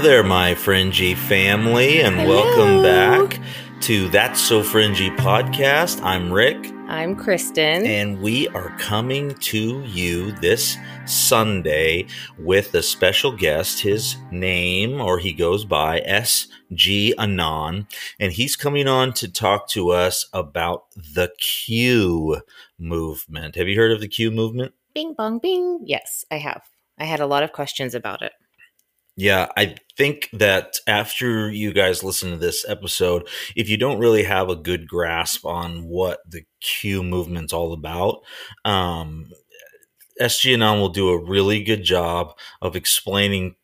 Hello there, my fringy family, and Hello. welcome back to That's So Fringy podcast. I'm Rick, I'm Kristen. and we are coming to you this Sunday with a special guest. His name, or he goes by S.G. Anon, and he's coming on to talk to us about the Q movement. Have you heard of the Q movement? bing bong bing. Yes, I have. I had a lot of questions about it. Yeah, I think that after you guys listen to this episode, if you don't really have a good grasp on what the Q movement's all about, um, SG Anon will do a really good job of explaining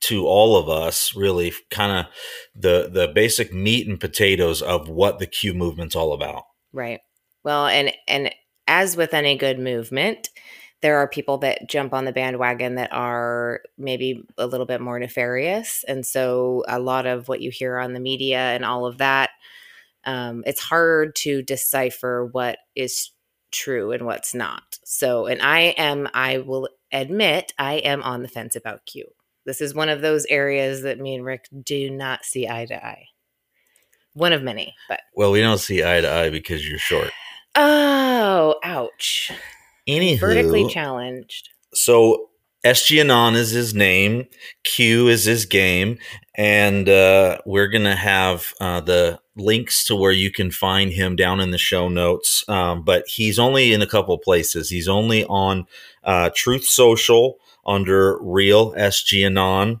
to all of us really kind of the the basic meat and potatoes of what the Q movement's all about. Right. Well, and and as with any good movement, there are people that jump on the bandwagon that are maybe a little bit more nefarious, and so a lot of what you hear on the media and all of that, um, it's hard to decipher what is true and what's not. So, and I am, I will admit, I am on the fence about Q. This is one of those areas that me and Rick do not see eye to eye. One of many, but Well, we don't see eye to eye because you're short. oh, ouch. Anywho, Vertically challenged. so SG Anon is his name, Q is his game, and uh, we're gonna have uh, the links to where you can find him down in the show notes. Um, but he's only in a couple places. He's only on uh, Truth Social under Real SG Anon,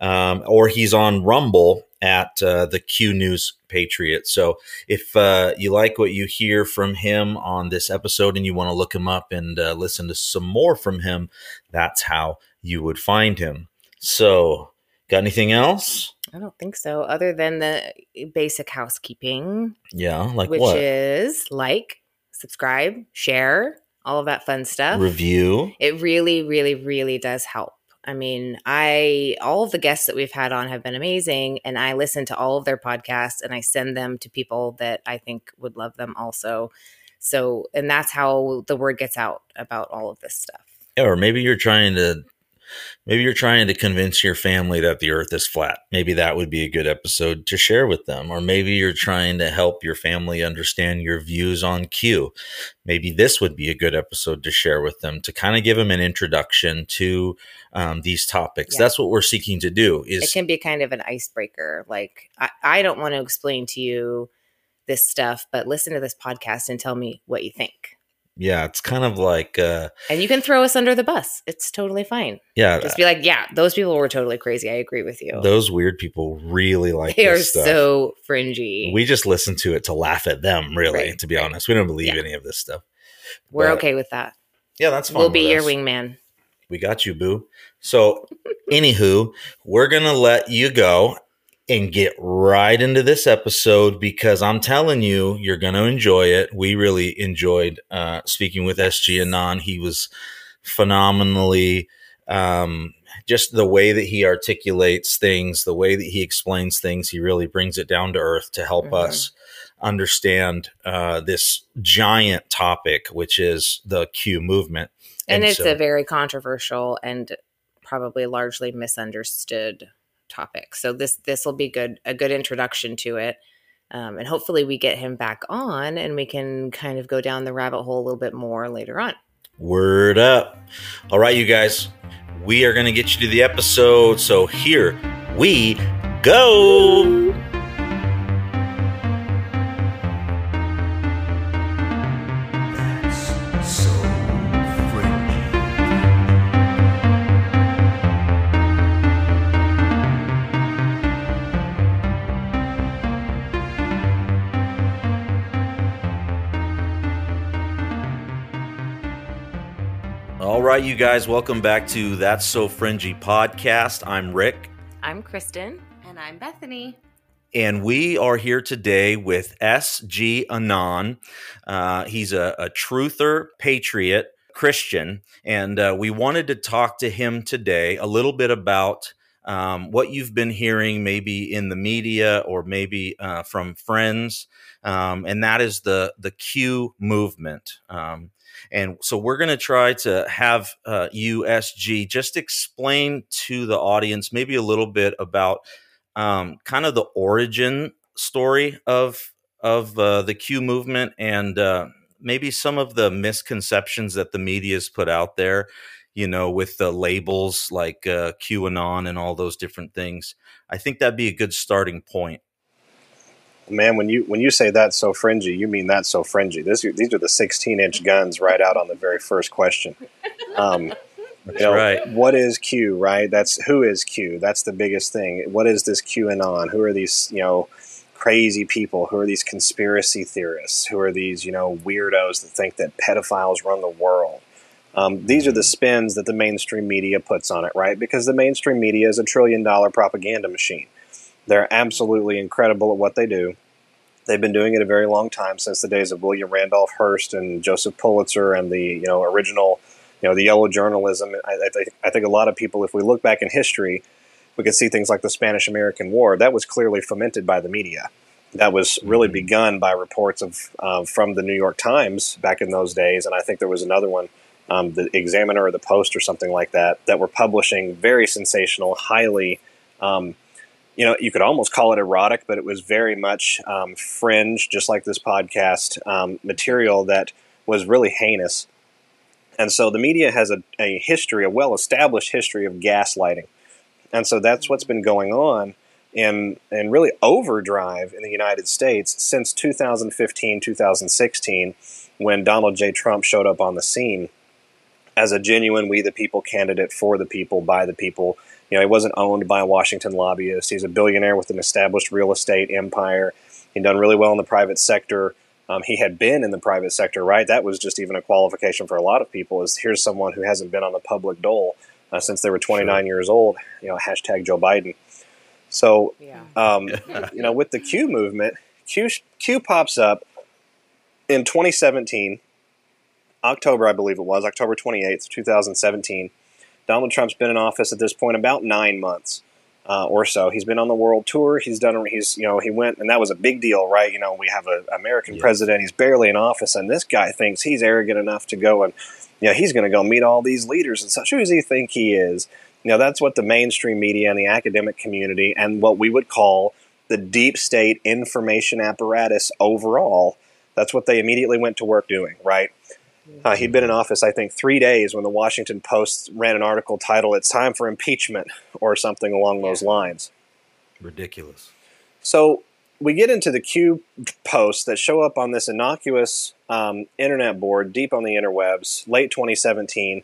um, or he's on Rumble at uh, the Q News Patriot. So if uh, you like what you hear from him on this episode and you want to look him up and uh, listen to some more from him, that's how you would find him. So, got anything else? I don't think so, other than the basic housekeeping, Yeah, like which what? is like, subscribe, share, all of that fun stuff. Review. it really, really, really does help. I mean, I all of the guests that we've had on have been amazing, and I listen to all of their podcasts and I send them to people that I think would love them also. So, and that's how the word gets out about all of this stuff. Yeah, or maybe you're trying to maybe you're trying to convince your family that the earth is flat. Maybe that would be a good episode to share with them. Or maybe you're trying to help your family understand your views on Q. Maybe this would be a good episode to share with them to kind of give them an introduction to um, these topics. Yeah. That's what we're seeking to do Is it can be kind of an icebreaker. Like, I, I don't want to explain to you this stuff, but listen to this podcast and tell me what you think. yeah, it's kind of like uh And you can throw us under the bus. It's totally fine. yeah, Just be like, yeah, those people were totally crazy. I agree with you. those weird people really like they are stuff. so fringy. we just listen to it to laugh at them, really, Right, to be right. honest. We don't believe Yeah. any of this stuff. We're but- okay with that. Yeah, that's fine. We'll be your us. wingman. We got you, boo. So, anywho, we're gonna let you go and get right into this episode because I'm telling you, you're gonna enjoy it. We really enjoyed uh, speaking with SG Anon. He was phenomenally. Um, just the way that he articulates things, the way that he explains things, he really brings it down to earth to help Mhm. us understand uh, this giant topic, which is the Q movement. And, it's so- a very controversial and probably largely misunderstood topic. So this this will be good a good introduction to it. Um, and hopefully we get him back on and we can kind of go down the rabbit hole a little bit more later on. Word up. All right, you guys, we are going to get you to the episode. So here we go. You guys, welcome back to That's So Fringy podcast. I'm Rick, I'm Kristen. And I'm Bethany. and we are here today with S.G. Anon. Uh, he's a, a truther, patriot, Christian, and uh, we wanted to talk to him today a little bit about um, what you've been hearing, maybe in the media or maybe uh, from friends, um, and that is the the Q movement. Um, And so we're going to try to have uh, USG just explain to the audience maybe a little bit about um, kind of the origin story of of uh, the Q movement and uh, maybe some of the misconceptions that the media has put out there. You know, with the labels like uh, QAnon and all those different things. I think that'd be a good starting point. Man, when you when you say that's so fringy, you mean that's so fringy. This, these are the 16 inch guns right out on the very first question. Um, That's you know, right. What is Q, right? That's who is Q? That's the biggest thing. What is this QAnon? Who are these, you know, crazy people? Who are these conspiracy theorists? Who are these, you know, weirdos that think that pedophiles run the world? Um, these are the spins that the mainstream media puts on it, right? Because the mainstream media is a trillion dollar propaganda machine. They're absolutely incredible at what they do. They've been doing it a very long time since the days of William Randolph Hearst and Joseph Pulitzer and the you know original you know the yellow journalism. I, I, think, I think a lot of people, if we look back in history, we could see things like the Spanish American War. That was clearly fomented by the media. That was really Mhm. begun by reports of uh, from the New York Times back in those days, and I think there was another one, um, the Examiner or the Post or something like that, that were publishing very sensational, highly. Um, you know, you could almost call it erotic, but it was very much um, fringe, just like this podcast um, material that was really heinous. And so the media has a, a history, a well established history of gaslighting. And so that's what's been going on in, in really overdrive in the United States since 2015, 2016, when Donald J. Trump showed up on the scene as a genuine we the people candidate for the people, by the people. You know, he wasn't owned by a Washington lobbyist. He's a billionaire with an established real estate empire. He'd done really well in the private sector. Um, he had been in the private sector, right? That was just even a qualification for a lot of people. Is here's someone who hasn't been on the public dole uh, since they were 29 years old. You know, hashtag Joe Biden. So, Yeah. um, you know, with the Q movement, Q Q pops up in 2017, October, I believe it was October 28th, 2017. Donald Trump's been in office at this point about nine months uh, or so. He's been on the world tour. He's done. He's you know he went and that was a big deal, right? You know we have an American Yes. president. He's barely in office, and this guy thinks he's arrogant enough to go and you know he's going to go meet all these leaders and such. Who does he think he is? You know that's what the mainstream media and the academic community and what we would call the deep state information apparatus overall. That's what they immediately went to work doing, right? Uh, he'd been in office, I think, three days when the Washington Post ran an article titled "It's Time for Impeachment" or something along those lines. Ridiculous. So we get into the Q posts that show up on this innocuous um, internet board deep on the interwebs, late 2017,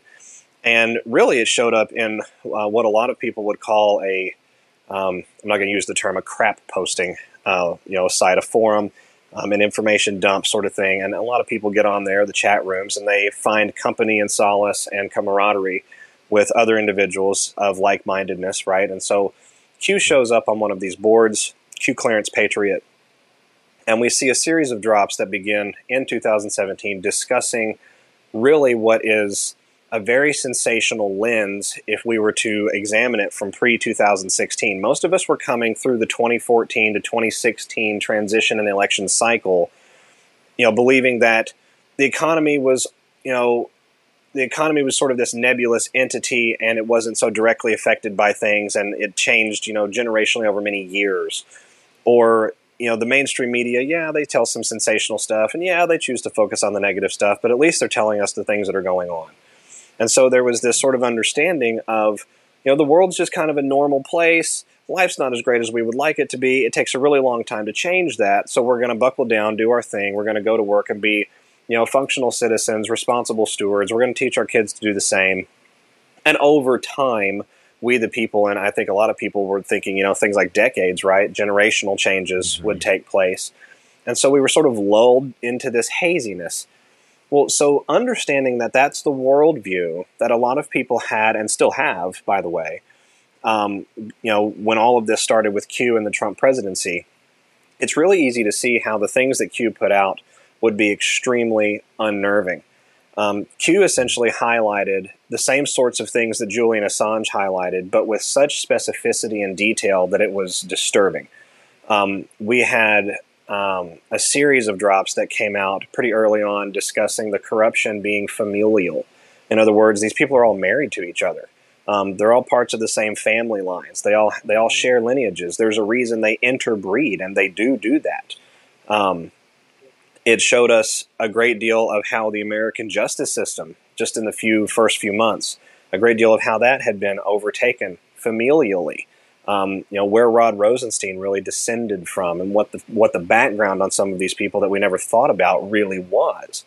and really it showed up in uh, what a lot of people would call a um, I'm not going to use the term a crap posting, uh, you know, site, a forum, um, an information dump sort of thing. And a lot of people get on there, the chat rooms, and they find company and solace and camaraderie with other individuals of like mindedness, right? And so Q shows up on one of these boards, Q Clearance Patriot, and we see a series of drops that begin in 2017 discussing really what is a very sensational lens if we were to examine it from pre 2016. Most of us were coming through the 2014 to 2016 transition and election cycle, you know, believing that the economy was, you know, the economy was sort of this nebulous entity and it wasn't so directly affected by things and it changed, you know, generationally over many years. Or, you know, the mainstream media, yeah, they tell some sensational stuff and yeah, they choose to focus on the negative stuff, but at least they're telling us the things that are going on. And so there was this sort of understanding of, you know, the world's just kind of a normal place. Life's not as great as we would like it to be. It takes a really long time to change that. So we're going to buckle down, do our thing. We're going to go to work and be, you know, functional citizens, responsible stewards. We're going to teach our kids to do the same. And over time, we the people, and I think a lot of people were thinking, you know, things like decades, right? Generational changes Mhm. would take place. And so we were sort of lulled into this haziness. Well, so understanding that that's the worldview that a lot of people had and still have, by the way, um, you know, when all of this started with Q and the Trump presidency, it's really easy to see how the things that Q put out would be extremely unnerving. Um, Q essentially highlighted the same sorts of things that Julian Assange highlighted, but with such specificity and detail that it was disturbing. Um, we had um, a series of drops that came out pretty early on discussing the corruption being familial. In other words, these people are all married to each other. Um, they're all parts of the same family lines. They all they all share lineages. There's a reason they interbreed, and they do do that. Um, it showed us a great deal of how the American justice system, just in the few first few months, a great deal of how that had been overtaken familially. Um, you know where Rod Rosenstein really descended from, and what the what the background on some of these people that we never thought about really was.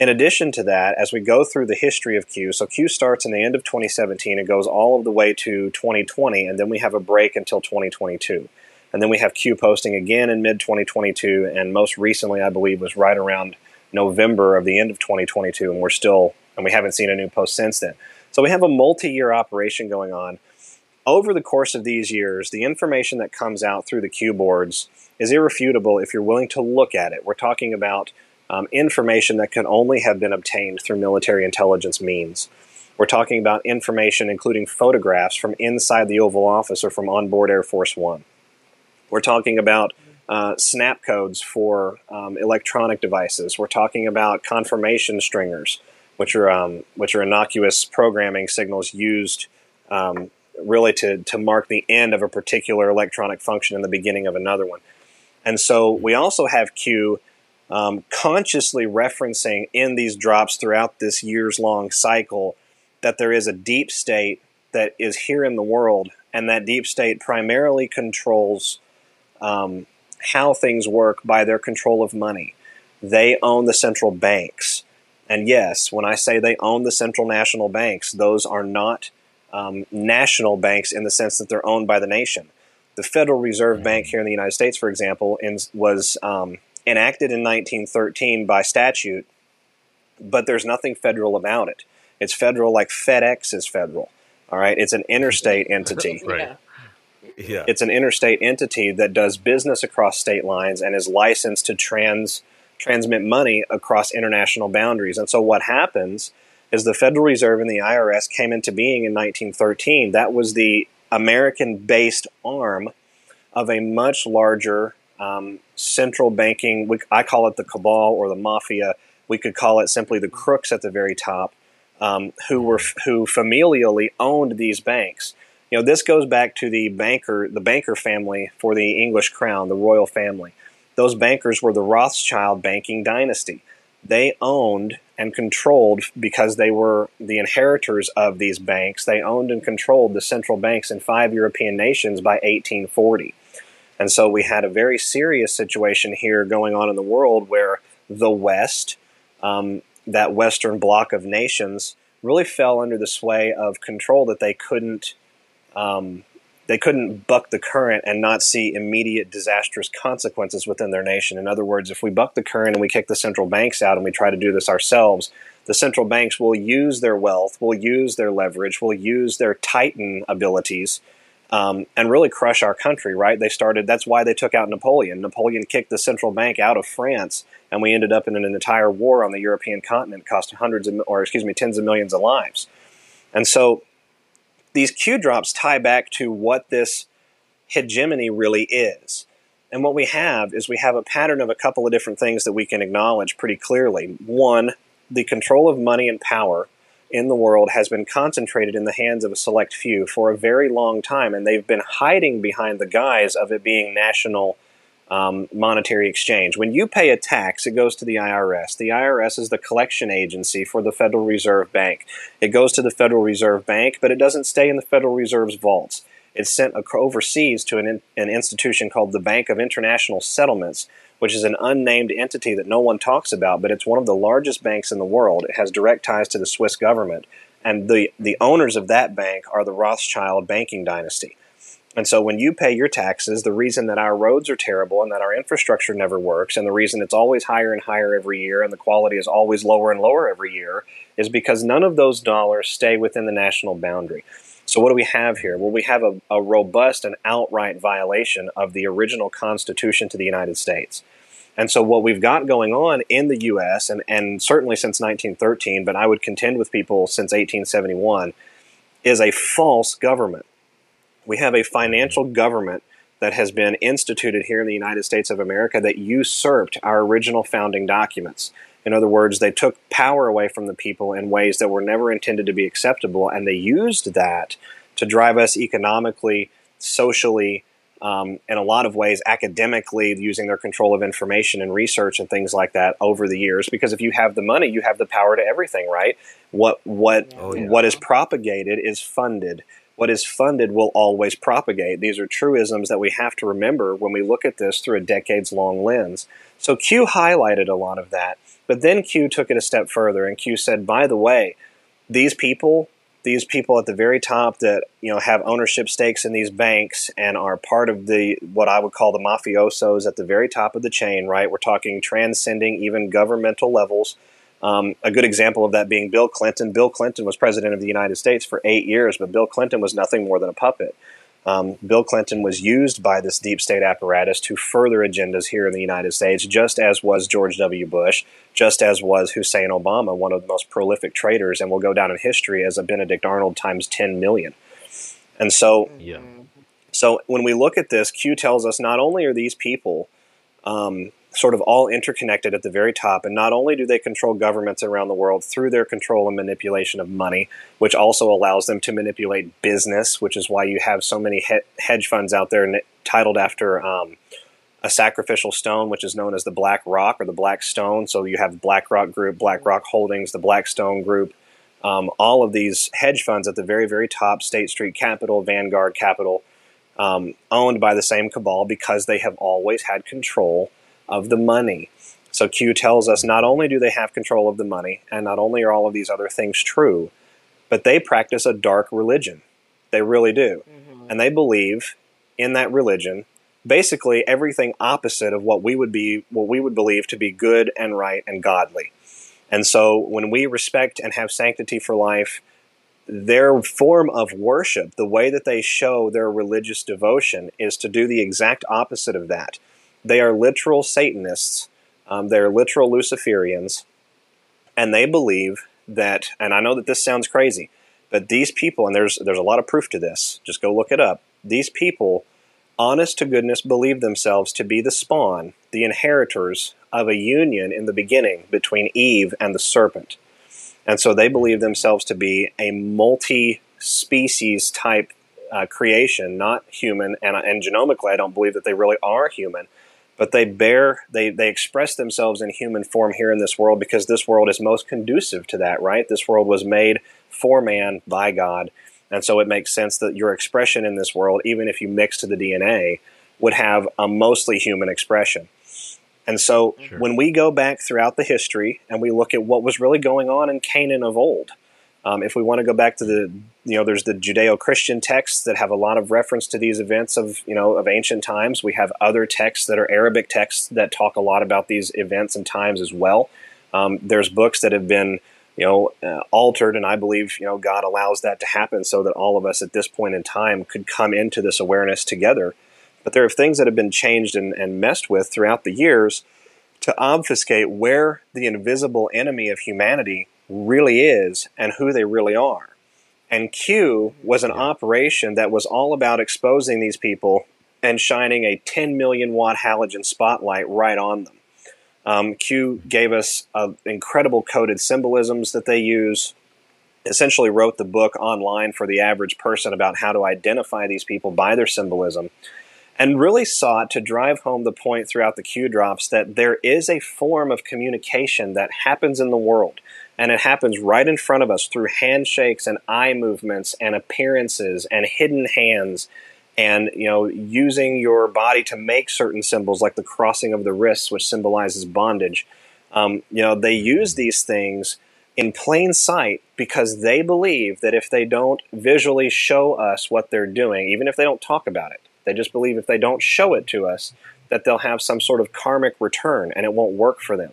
In addition to that, as we go through the history of Q, so Q starts in the end of 2017 and goes all of the way to 2020, and then we have a break until 2022. And then we have Q posting again in mid 2022, and most recently, I believe, was right around November of the end of 2022, and we're still, and we haven't seen a new post since then. So we have a multi year operation going on. Over the course of these years, the information that comes out through the Q boards is irrefutable if you're willing to look at it. We're talking about um, information that can only have been obtained through military intelligence means. We're talking about information including photographs from inside the Oval Office or from onboard Air Force One. We're talking about uh, snap codes for um, electronic devices. We're talking about confirmation stringers, which are um, which are innocuous programming signals used um, really to to mark the end of a particular electronic function and the beginning of another one. And so we also have Q um, consciously referencing in these drops throughout this years long cycle that there is a deep state that is here in the world, and that deep state primarily controls um, how things work by their control of money. They own the central banks. And yes, when I say they own the central national banks, those are not um, national banks in the sense that they're owned by the nation. The Federal Reserve Bank here in the United States, for example, in, was um, enacted in 1913 by statute, but there's nothing federal about it. It's federal like FedEx is federal. All right, it's an interstate entity. right. Yeah. It's an interstate entity that does business across state lines and is licensed to trans transmit money across international boundaries. And so what happens is the Federal Reserve and the IRS came into being in 1913. That was the American-based arm of a much larger um, central banking. We, I call it the cabal or the mafia. We could call it simply the crooks at the very top, um, who were who familially owned these banks. You know, this goes back to the banker, the banker family for the English crown, the royal family. Those bankers were the Rothschild banking dynasty. They owned and controlled because they were the inheritors of these banks. They owned and controlled the central banks in five European nations by 1840. And so we had a very serious situation here going on in the world where the West, um, that Western bloc of nations, really fell under the sway of control that they couldn't. Um, they couldn't buck the current and not see immediate disastrous consequences within their nation. In other words, if we buck the current and we kick the central banks out and we try to do this ourselves, the central banks will use their wealth, will use their leverage, will use their titan abilities um, and really crush our country, right? They started, that's why they took out Napoleon. Napoleon kicked the central bank out of France, and we ended up in an entire war on the European continent, cost hundreds of, or excuse me, tens of millions of lives. And so these Q drops tie back to what this hegemony really is. And what we have is we have a pattern of a couple of different things that we can acknowledge pretty clearly. One, the control of money and power in the world has been concentrated in the hands of a select few for a very long time, and they've been hiding behind the guise of it being national um, monetary exchange. When you pay a tax, it goes to the IRS. The IRS is the collection agency for the Federal Reserve Bank. It goes to the Federal Reserve Bank, but it doesn't stay in the Federal Reserve's vaults. It's sent overseas to an, an institution called the Bank of International Settlements, which is an unnamed entity that no one talks about, but it's one of the largest banks in the world. It has direct ties to the Swiss government. And the, the owners of that bank are the Rothschild banking dynasty. And so when you pay your taxes, the reason that our roads are terrible and that our infrastructure never works, and the reason it's always higher and higher every year and the quality is always lower and lower every year, is because none of those dollars stay within the national boundary. So, what do we have here? Well, we have a, a, robust and outright violation of the original Constitution to the United States. And so, what we've got going on in the U.S., and, and certainly since 1913, but I would contend with people since 1871, is a false government. We have a financial government that has been instituted here in the United States of America that usurped our original founding documents. In other words, they took power away from the people in ways that were never intended to be acceptable, and they used that to drive us economically, socially, um, in a lot of ways, academically, using their control of information and research and things like that over the years. Because if you have the money, you have the power to everything, right? What what Oh, yeah. what is propagated is funded. What is funded will always propagate. These are truisms that we have to remember when we look at this through a decades long lens. So Q highlighted a lot of that, but then Q took it a step further and Q said, by the way, these people, these people at the very top that you know have ownership stakes in these banks and are part of the what I would call the mafiosos at the very top of the chain, right? We're talking transcending even governmental levels. Um, a good example of that being Bill Clinton. Bill Clinton was president of the United States for eight years, but Bill Clinton was nothing more than a puppet. Um, Bill Clinton was used by this deep state apparatus to further agendas here in the United States, just as was George W. Bush, just as was Hussein Obama, one of the most prolific traitors, and will go down in history as a Benedict Arnold times 10 million. And so, Yeah. so when we look at this, Q tells us not only are these people um, sort of all interconnected at the very top, and not only do they control governments around the world through their control and manipulation of money, which also allows them to manipulate business, which is why you have so many he- hedge funds out there n- titled after um, a sacrificial stone, which is known as the Black Rock or the Black Stone. So you have BlackRock Group, BlackRock Holdings, the Blackstone Group. Um, all of these hedge funds at the very, very top, State Street Capital, Vanguard Capital, um, owned by the same cabal because they have always had control of the money. So Q tells us not only do they have control of the money, and not only are all of these other things true, but they practice a dark religion. They really do. Mm-hmm. And they believe in that religion basically everything opposite of what we would be what we would believe to be good and right and godly. And so when we respect and have sanctity for life, their form of worship, the way that they show their religious devotion, is to do the exact opposite of that. They are literal Satanists, um, they're literal Luciferians, and they believe that, and I know that this sounds crazy, but these people, and there's, there's a lot of proof to this, just go look it up. These people, honest to goodness, believe themselves to be the spawn, the inheritors of a union in the beginning between Eve and the serpent. And so they believe themselves to be a multi species type uh, creation, not human. And, and genomically, I don't believe that they really are human. But they bear, they, they express themselves in human form here in this world because this world is most conducive to that, right? This world was made for man by God. And so it makes sense that your expression in this world, even if you mix to the DNA, would have a mostly human expression. And so Sure. when we go back throughout the history and we look at what was really going on in Canaan of old, um, if we want to go back to the, you know, there's the Judeo-Christian texts that have a lot of reference to these events of, you know, of ancient times. We have other texts that are Arabic texts that talk a lot about these events and times as well. Um, there's books that have been, you know, uh, altered, and I believe, you know, God allows that to happen so that all of us at this point in time could come into this awareness together. But there are things that have been changed and, and messed with throughout the years to obfuscate where the invisible enemy of humanity really is and who they really are. And Q was an operation that was all about exposing these people and shining a 10 million watt halogen spotlight right on them. Um, Q gave us uh, incredible coded symbolisms that they use. Essentially, wrote the book online for the average person about how to identify these people by their symbolism and really sought to drive home the point throughout the Q drops that there is a form of communication that happens in the world. And it happens right in front of us through handshakes and eye movements and appearances and hidden hands and you know using your body to make certain symbols like the crossing of the wrists which symbolizes bondage. Um, you know they use these things in plain sight because they believe that if they don't visually show us what they're doing even if they don't talk about it they just believe if they don't show it to us that they'll have some sort of karmic return and it won't work for them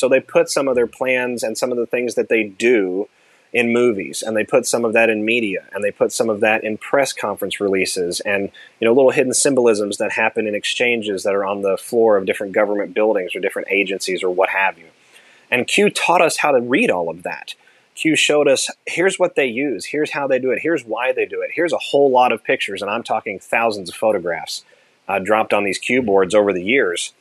so they put some of their plans and some of the things that they do in movies and they put some of that in media and they put some of that in press conference releases and you know little hidden symbolisms that happen in exchanges that are on the floor of different government buildings or different agencies or what have you. And q taught us how to read all of that. Q showed us here's what they use. Here's how they do it. Here's why they do it. Here's a whole lot of pictures and i'm talking thousands of photographs uh, dropped on these Q boards over the years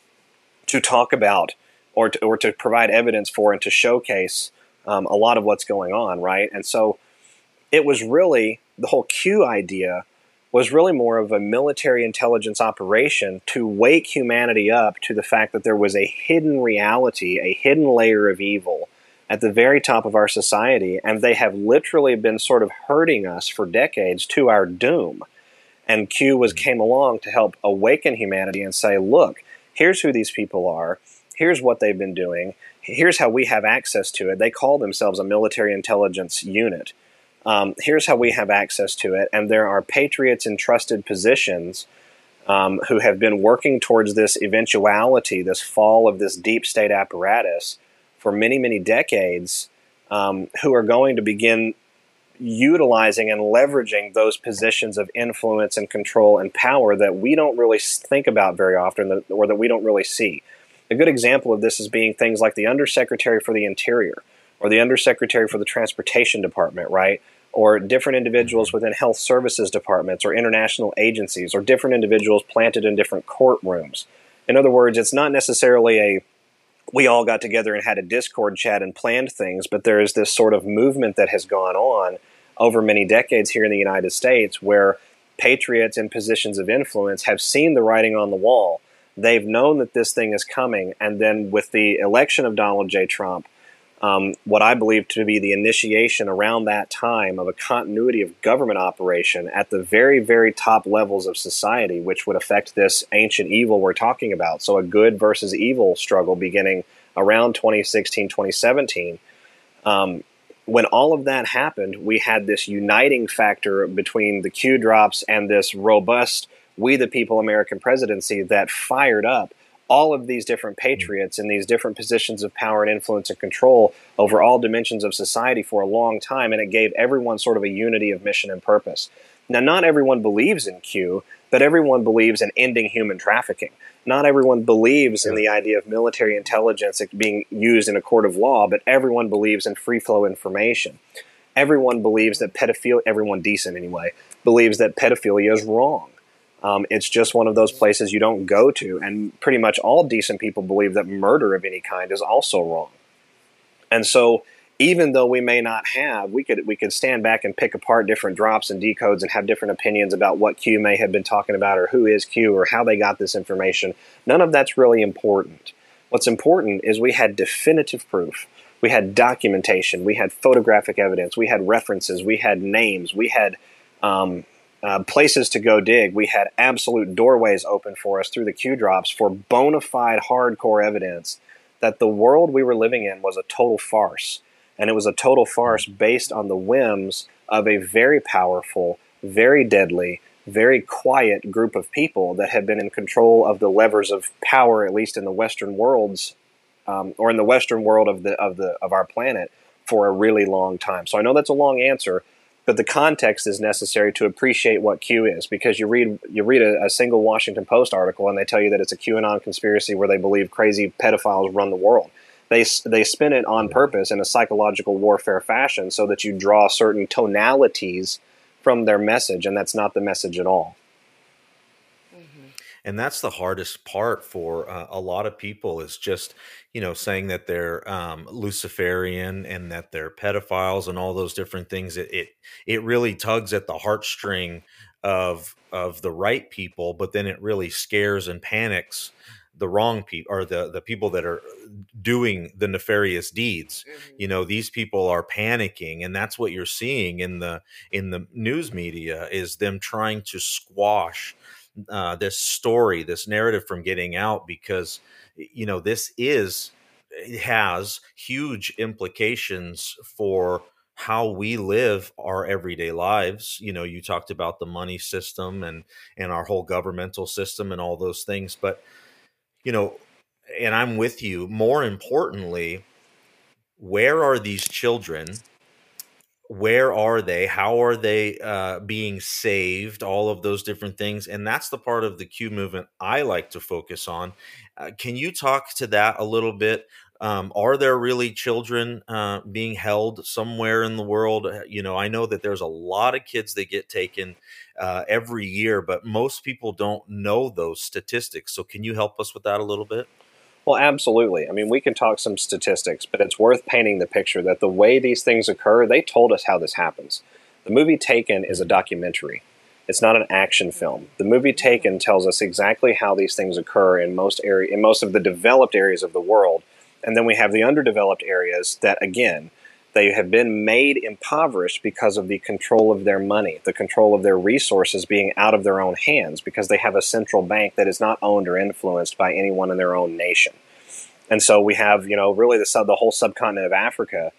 to talk about or to, or to provide evidence for and to showcase um, a lot of what's going on, right? And so it was really the whole Q idea was really more of a military intelligence operation to wake humanity up to the fact that there was a hidden reality, a hidden layer of evil at the very top of our society, and they have literally been sort of hurting us for decades to our doom. And Q was came along to help awaken humanity and say, look, here's who these people are, here's what they've been doing, here's how we have access to it. They call themselves a military intelligence unit. Um, here's how we have access to it. And there are patriots in trusted positions um, who have been working towards this eventuality, this fall of this deep state apparatus for many, many decades, um, who are going to begin utilizing and leveraging those positions of influence and control and power that we don't really think about very often or that we don't really see. A good example of this is being things like the Undersecretary for the Interior or the Undersecretary for the Transportation Department, right? Or different individuals within health services departments or international agencies, or different individuals planted in different courtrooms. In other words, it's not necessarily a we all got together and had a Discord chat and planned things, but there is this sort of movement that has gone on over many decades here in the United States where patriots in positions of influence have seen the writing on the wall. They've known that this thing is coming, and then with the election of Donald J. Trump, um, what I believe to be the initiation around that time of a continuity of government operation at the very, very top levels of society, which would affect this ancient evil we're talking about. So, a good versus evil struggle beginning around 2016, 2017. Um, when all of that happened, we had this uniting factor between the Q drops and this robust We the People American presidency that fired up all of these different mm-hmm. patriots in these different positions of power and influence and control over all dimensions of society for a long time, and it gave everyone sort of a unity of mission and purpose. Now, not everyone believes in Q, but everyone believes in ending human trafficking. Not everyone believes in the idea of military intelligence being used in a court of law, but everyone believes in free flow information. Everyone believes that pedophilia, everyone decent anyway, believes that pedophilia is wrong. Um, it's just one of those places you don't go to. And pretty much all decent people believe that murder of any kind is also wrong. And so, even though we may not have, we could we could stand back and pick apart different drops and decodes and have different opinions about what Q may have been talking about or who is Q or how they got this information. None of that's really important. What's important is we had definitive proof. We had documentation. We had photographic evidence. We had references. We had names. We had um, uh, places to go dig. We had absolute doorways open for us through the Q drops for bona fide hardcore evidence that the world we were living in was a total farce. And it was a total farce based on the whims of a very powerful, very deadly, very quiet group of people that had been in control of the levers of power, at least in the Western worlds, um, or in the Western world of the of the of our planet, for a really long time. So I know that's a long answer, but the context is necessary to appreciate what Q is because you read you read a, a, single Washington Post article and they tell you that it's a QAnon conspiracy where they believe crazy pedophiles run the world. They they spin it on purpose in a psychological warfare fashion so that you draw certain tonalities from their message, and that's not the message at all and that's the hardest part for uh, a lot of people is just you know saying that they're um, luciferian and that they're pedophiles and all those different things it, it it really tugs at the heartstring of of the right people but then it really scares and panics the wrong people or the the people that are doing the nefarious deeds mm-hmm. you know these people are panicking and that's what you're seeing in the in the news media is them trying to squash uh, this story, this narrative from getting out because you know this is has huge implications for how we live our everyday lives. You know you talked about the money system and and our whole governmental system and all those things but you know and i'm with you more importantly where are these children where are they? How are they uh, being saved? All of those different things and that's the part of the q movement i like to focus on. Uh, can you talk to that a little bit? Um, are there really children uh, being held somewhere in the world? Uh, you know i know that there's a lot of kids that get taken uh, every year but most people don't know those statistics so can you help us with that a little bit well, absolutely. I mean, we can talk some statistics, but it's worth painting the picture that the way these things occur, they told us how this happens. The movie Taken is a documentary. It's not an action film. The movie Taken tells us exactly how these things occur in most area in most of the developed areas of the world. And then we have the underdeveloped areas that again, they have been made impoverished because of the control of their money, the control of their resources being out of their own hands because they have a central bank that is not owned or influenced by anyone in their own nation. And so we have, you know, really the, sub, the whole subcontinent of Africa,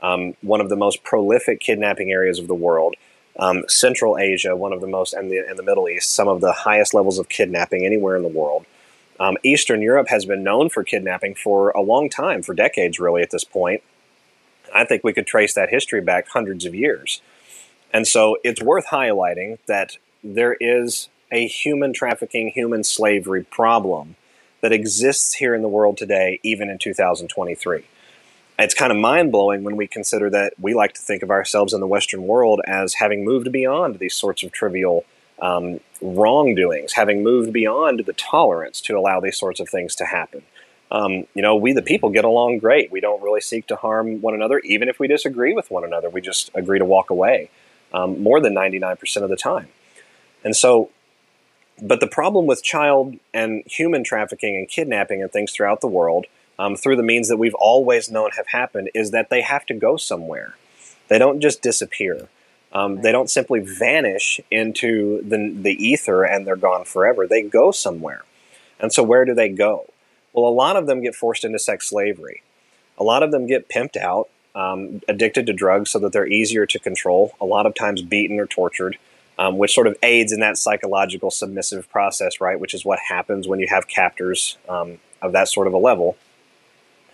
um, one of the most prolific kidnapping areas of the world. Um, Central Asia, one of the most, and the, and the Middle East, some of the highest levels of kidnapping anywhere in the world. Um, Eastern Europe has been known for kidnapping for a long time, for decades, really, at this point. I think we could trace that history back hundreds of years. And so it's worth highlighting that there is a human trafficking, human slavery problem that exists here in the world today, even in 2023. It's kind of mind blowing when we consider that we like to think of ourselves in the Western world as having moved beyond these sorts of trivial um, wrongdoings, having moved beyond the tolerance to allow these sorts of things to happen um, you know, we the people get along great. We don't really seek to harm one another, even if we disagree with one another. We just agree to walk away um, more than 99% of the time. And so, but the problem with child and human trafficking and kidnapping and things throughout the world, um, through the means that we've always known have happened, is that they have to go somewhere. They don't just disappear. Um, they don't simply vanish into the, the ether and they're gone forever. They go somewhere. And so, where do they go? Well, a lot of them get forced into sex slavery. A lot of them get pimped out, um, addicted to drugs so that they're easier to control, a lot of times beaten or tortured, um, which sort of aids in that psychological submissive process, right? Which is what happens when you have captors um, of that sort of a level.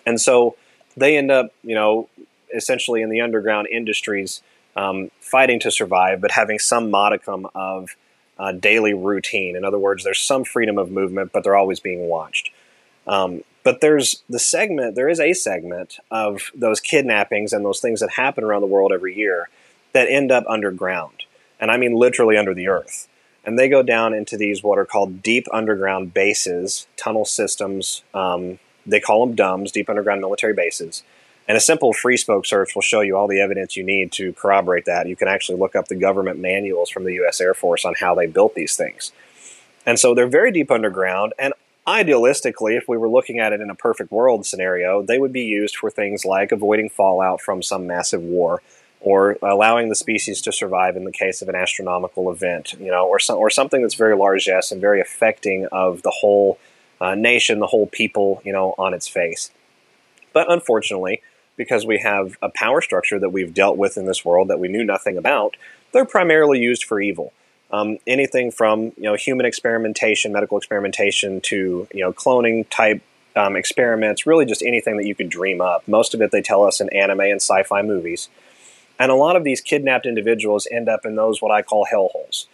And so they end up, you know, essentially in the underground industries um, fighting to survive, but having some modicum of uh, daily routine. In other words, there's some freedom of movement, but they're always being watched. Um, but there's the segment, there is a segment of those kidnappings and those things that happen around the world every year that end up underground. And I mean literally under the earth. And they go down into these what are called deep underground bases, tunnel systems. Um, they call them DUMBs, deep underground military bases. And a simple Freespoke search will show you all the evidence you need to corroborate that. You can actually look up the government manuals from the U.S. Air Force on how they built these things. And so they're very deep underground, and idealistically, if we were looking at it in a perfect world scenario, they would be used for things like avoiding fallout from some massive war or allowing the species to survive in the case of an astronomical event, you know, or, some, or something that's very largesse and very affecting of the whole uh, nation, the whole people, you know, on its face. But unfortunately, because we have a power structure that we've dealt with in this world that we knew nothing about, they're primarily used for evil. Um, anything from you know human experimentation, medical experimentation, to you know cloning type um, experiments, really just anything that you could dream up. Most of it they tell us in anime and sci-fi movies, and a lot of these kidnapped individuals end up in those what I call hellholes.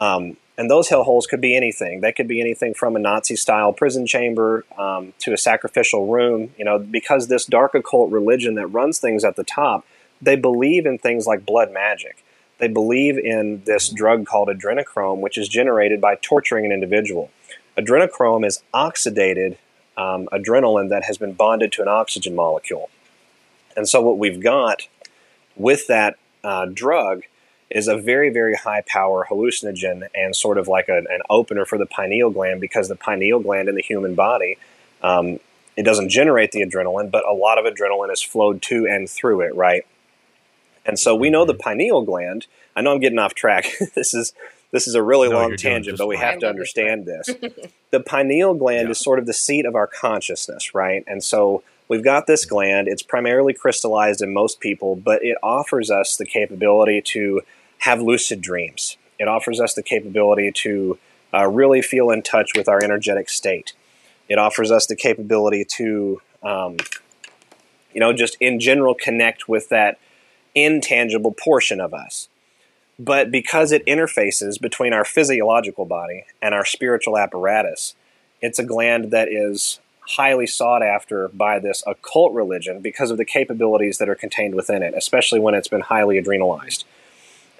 Um, and those hellholes could be anything. They could be anything from a Nazi-style prison chamber um, to a sacrificial room. You know, because this dark occult religion that runs things at the top, they believe in things like blood magic they believe in this drug called adrenochrome, which is generated by torturing an individual. Adrenochrome is oxidated um, adrenaline that has been bonded to an oxygen molecule. And so, what we've got with that uh, drug is a very, very high power hallucinogen and sort of like a, an opener for the pineal gland because the pineal gland in the human body. Um, it doesn't generate the adrenaline, but a lot of adrenaline is flowed to and through it, right? And so we know the pineal gland. I know I'm getting off track. this is this is a really no, long tangent, but we have to understand this. the pineal gland yeah. is sort of the seat of our consciousness, right? And so we've got this gland. It's primarily crystallized in most people, but it offers us the capability to have lucid dreams. It offers us the capability to uh, really feel in touch with our energetic state. It offers us the capability to, um, you know, just in general connect with that intangible portion of us. But because it interfaces between our physiological body and our spiritual apparatus, it's a gland that is highly sought after by this occult religion because of the capabilities that are contained within it, especially when it's been highly adrenalized.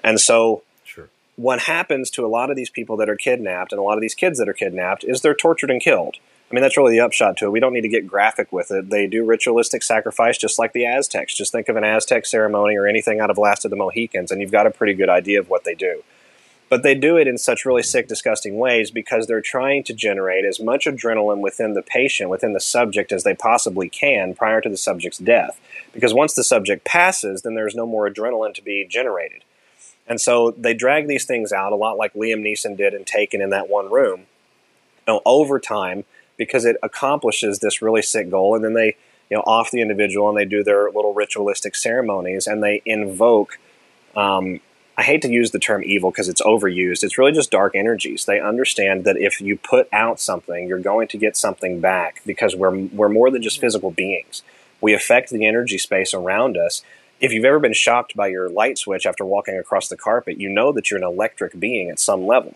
And so, Sure. what happens to a lot of these people that are kidnapped and a lot of these kids that are kidnapped is they're tortured and killed. I mean, that's really the upshot to it. We don't need to get graphic with it. They do ritualistic sacrifice just like the Aztecs. Just think of an Aztec ceremony or anything out of Last of the Mohicans, and you've got a pretty good idea of what they do. But they do it in such really sick, disgusting ways because they're trying to generate as much adrenaline within the patient, within the subject, as they possibly can prior to the subject's death. Because once the subject passes, then there's no more adrenaline to be generated. And so they drag these things out a lot like Liam Neeson did in Taken in that one room. You know, over time, because it accomplishes this really sick goal, and then they you know off the individual and they do their little ritualistic ceremonies and they invoke. Um, I hate to use the term evil because it's overused. It's really just dark energies. They understand that if you put out something, you're going to get something back because we're we're more than just physical beings. We affect the energy space around us. If you've ever been shocked by your light switch after walking across the carpet, you know that you're an electric being at some level.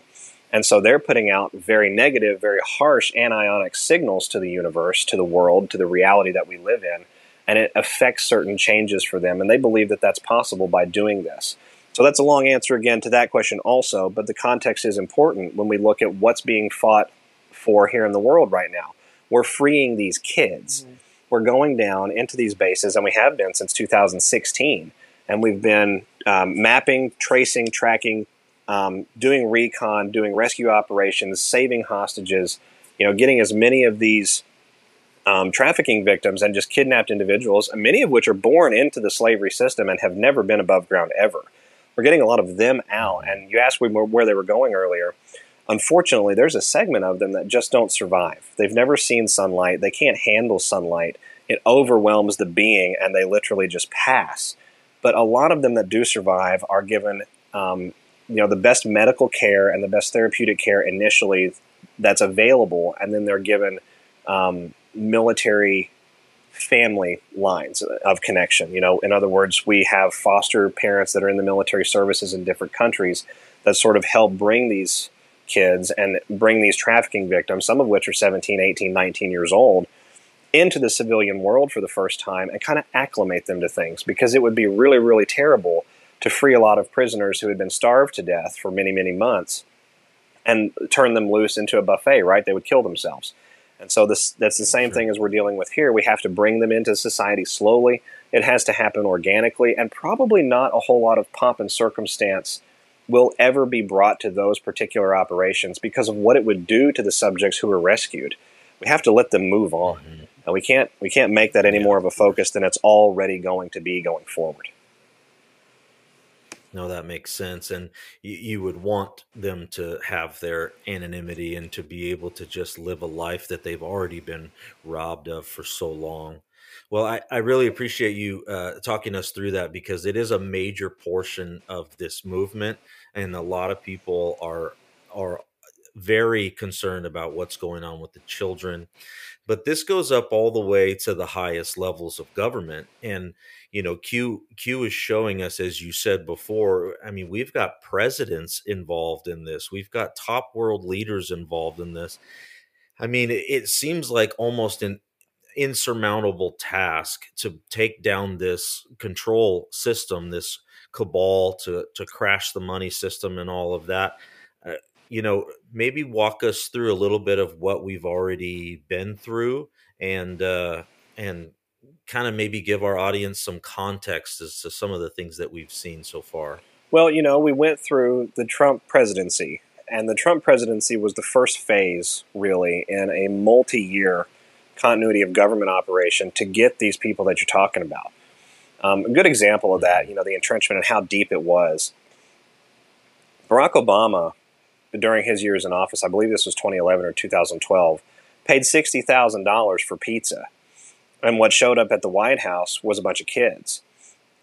And so they're putting out very negative, very harsh anionic signals to the universe, to the world, to the reality that we live in. And it affects certain changes for them. And they believe that that's possible by doing this. So that's a long answer again to that question, also. But the context is important when we look at what's being fought for here in the world right now. We're freeing these kids. We're going down into these bases, and we have been since 2016. And we've been um, mapping, tracing, tracking, um, doing recon, doing rescue operations, saving hostages, you know, getting as many of these um, trafficking victims and just kidnapped individuals, many of which are born into the slavery system and have never been above ground ever. We're getting a lot of them out. And you asked where- they were going earlier. Unfortunately, there's a segment of them that just don't survive. They've never seen sunlight. They can't handle sunlight. It overwhelms the being, and they literally just pass. But a lot of them that do survive are given, um, you know, the best medical care and the best therapeutic care initially that's available, and then they're given um, military family lines of connection. You know, in other words, we have foster parents that are in the military services in different countries that sort of help bring these kids and bring these trafficking victims, some of which are 17, 18, 19 years old, into the civilian world for the first time and kind of acclimate them to things because it would be really, really terrible to free a lot of prisoners who had been starved to death for many, many months and turn them loose into a buffet, right? They would kill themselves. And so this that's the same thing as we're dealing with here. We have to bring them into society slowly. It has to happen organically, and probably not a whole lot of pomp and circumstance will ever be brought to those particular operations because of what it would do to the subjects who were rescued. We have to let them move on. Mm-hmm. And we can't we can't make that any more of a focus than it's already going to be going forward. No, that makes sense. And you, you would want them to have their anonymity and to be able to just live a life that they've already been robbed of for so long. Well, I, I really appreciate you uh, talking us through that because it is a major portion of this movement, and a lot of people are are very concerned about what's going on with the children. But this goes up all the way to the highest levels of government, and you know, Q Q is showing us, as you said before. I mean, we've got presidents involved in this. We've got top world leaders involved in this. I mean, it, seems like almost an insurmountable task to take down this control system, this cabal to to crash the money system and all of that. Uh, you know, maybe walk us through a little bit of what we've already been through, and uh, and kind of maybe give our audience some context as to some of the things that we've seen so far. Well, you know, we went through the Trump presidency, and the Trump presidency was the first phase, really, in a multi year continuity of government operation to get these people that you're talking about. Um, a good example of that, you know, the entrenchment and how deep it was. Barack Obama, during his years in office, I believe this was 2011 or 2012, paid $60,000 for pizza. And what showed up at the White House was a bunch of kids.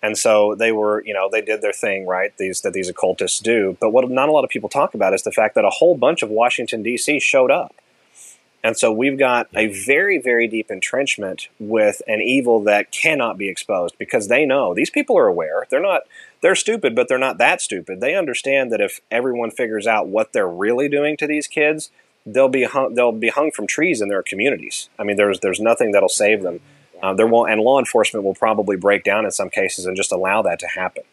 And so they were, you know, they did their thing, right? These that these occultists do. But what not a lot of people talk about is the fact that a whole bunch of Washington D.C. showed up, And so we've got a very, very deep entrenchment with an evil that cannot be exposed because they know these people are aware. They're not, they're stupid, but they're not that stupid. They understand that if everyone figures out what they're really doing to these kids, they'll be hung, they'll be hung from trees in their communities. I mean, there's there's nothing that'll save them. Uh, there won't, and law enforcement will probably break down in some cases and just allow that to happen.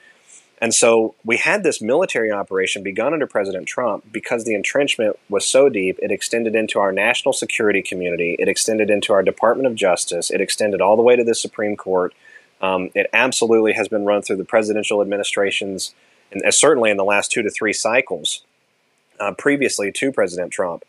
And so we had this military operation begun under President Trump because the entrenchment was so deep, it extended into our national security community, it extended into our Department of Justice, it extended all the way to the Supreme Court. Um, it absolutely has been run through the presidential administrations, and certainly in the last two to three cycles uh, previously to President Trump.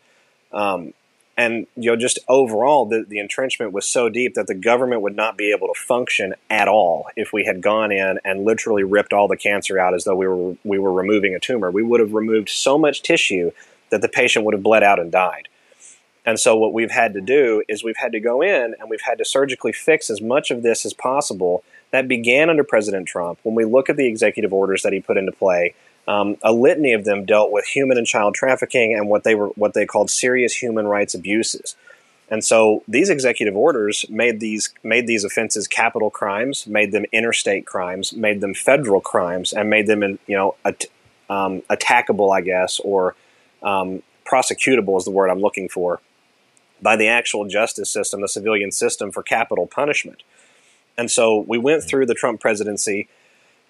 Um, and you know just overall the, the entrenchment was so deep that the government would not be able to function at all if we had gone in and literally ripped all the cancer out as though we were we were removing a tumor. We would have removed so much tissue that the patient would have bled out and died. And so what we've had to do is we've had to go in and we've had to surgically fix as much of this as possible that began under president trump. When we look at the executive orders that he put into play um, a litany of them dealt with human and child trafficking and what they were what they called serious human rights abuses. And so these executive orders made these made these offenses capital crimes, made them interstate crimes, made them federal crimes, and made them you know at, um, attackable, I guess, or um, prosecutable is the word I'm looking for by the actual justice system, the civilian system for capital punishment. And so we went through the Trump presidency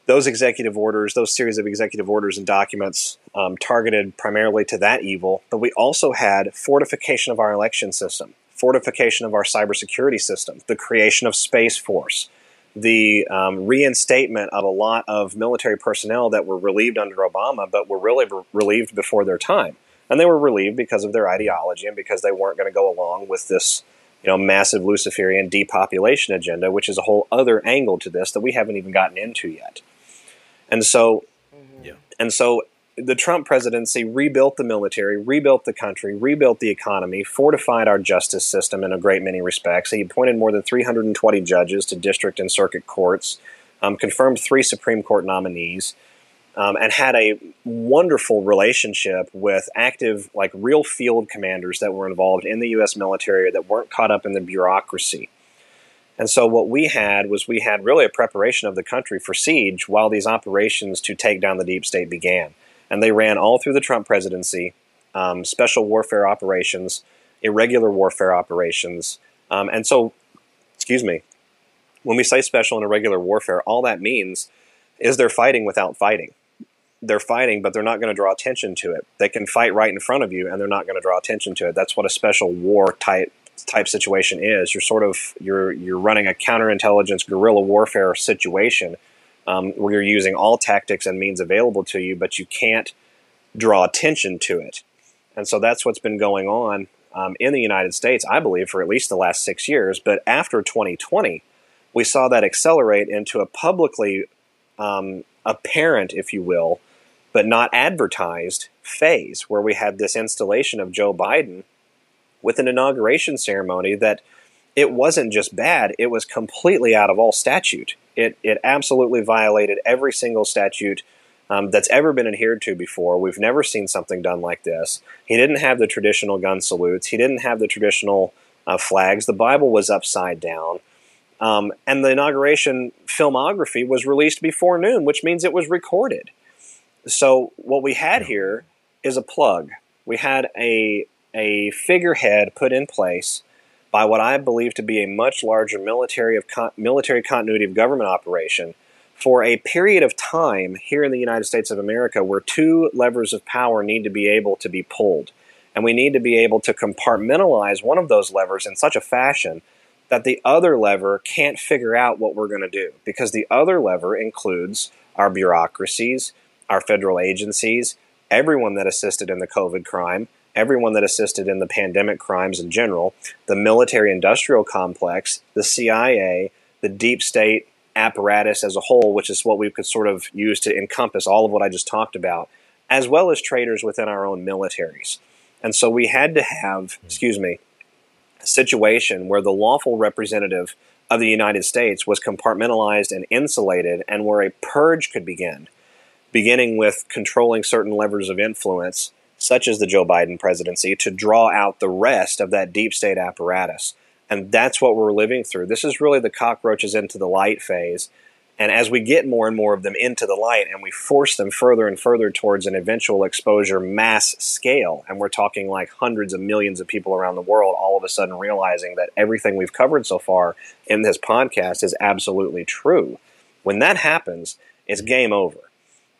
those executive orders, those series of executive orders and documents um, targeted primarily to that evil, but we also had fortification of our election system, fortification of our cybersecurity system, the creation of Space Force, the um, reinstatement of a lot of military personnel that were relieved under Obama, but were really re- relieved before their time. And they were relieved because of their ideology and because they weren't going to go along with this you know, massive Luciferian depopulation agenda, which is a whole other angle to this that we haven't even gotten into yet. And so, yeah. and so the Trump presidency rebuilt the military, rebuilt the country, rebuilt the economy, fortified our justice system in a great many respects. He appointed more than 320 judges to district and circuit courts, um, confirmed three Supreme Court nominees, um, and had a wonderful relationship with active, like real field commanders that were involved in the U.S. military that weren't caught up in the bureaucracy. And so what we had was we had really a preparation of the country for siege while these operations to take down the deep state began. And they ran all through the Trump presidency, um, special warfare operations, irregular warfare operations. Um, and so, excuse me, when we say special and irregular warfare, all that means is they're fighting without fighting. They're fighting, but they're not going to draw attention to it. They can fight right in front of you, and they're not going to draw attention to it. That's what a special war type type situation is. You're sort of you're you're running a counterintelligence guerrilla warfare situation um, where you're using all tactics and means available to you, but you can't draw attention to it. And so that's what's been going on um, in the United States, I believe, for at least the last six years. But after 2020, we saw that accelerate into a publicly um, apparent, if you will, but not advertised phase where we had this installation of Joe Biden with an inauguration ceremony that it wasn't just bad, it was completely out of all statute. It, it absolutely violated every single statute um, that's ever been adhered to before. We've never seen something done like this. He didn't have the traditional gun salutes, he didn't have the traditional uh, flags. The Bible was upside down. Um, and the inauguration filmography was released before noon, which means it was recorded. So, what we had here is a plug. We had a a figurehead put in place by what I believe to be a much larger military of con- military continuity of government operation for a period of time here in the United States of America where two levers of power need to be able to be pulled. And we need to be able to compartmentalize one of those levers in such a fashion that the other lever can't figure out what we're going to do. Because the other lever includes our bureaucracies, our federal agencies, everyone that assisted in the COVID crime, everyone that assisted in the pandemic crimes in general, the military industrial complex, the CIA, the deep state apparatus as a whole, which is what we could sort of use to encompass all of what I just talked about, as well as traitors within our own militaries. And so we had to have, excuse me, a situation where the lawful representative of the United States was compartmentalized and insulated, and where a purge could begin, beginning with controlling certain levers of influence such as the Joe Biden presidency, to draw out the rest of that deep state apparatus. And that's what we're living through. This is really the cockroaches into the light phase. And as we get more and more of them into the light and we force them further and further towards an eventual exposure mass scale, and we're talking like hundreds of millions of people around the world all of a sudden realizing that everything we've covered so far in this podcast is absolutely true. When that happens, it's game over.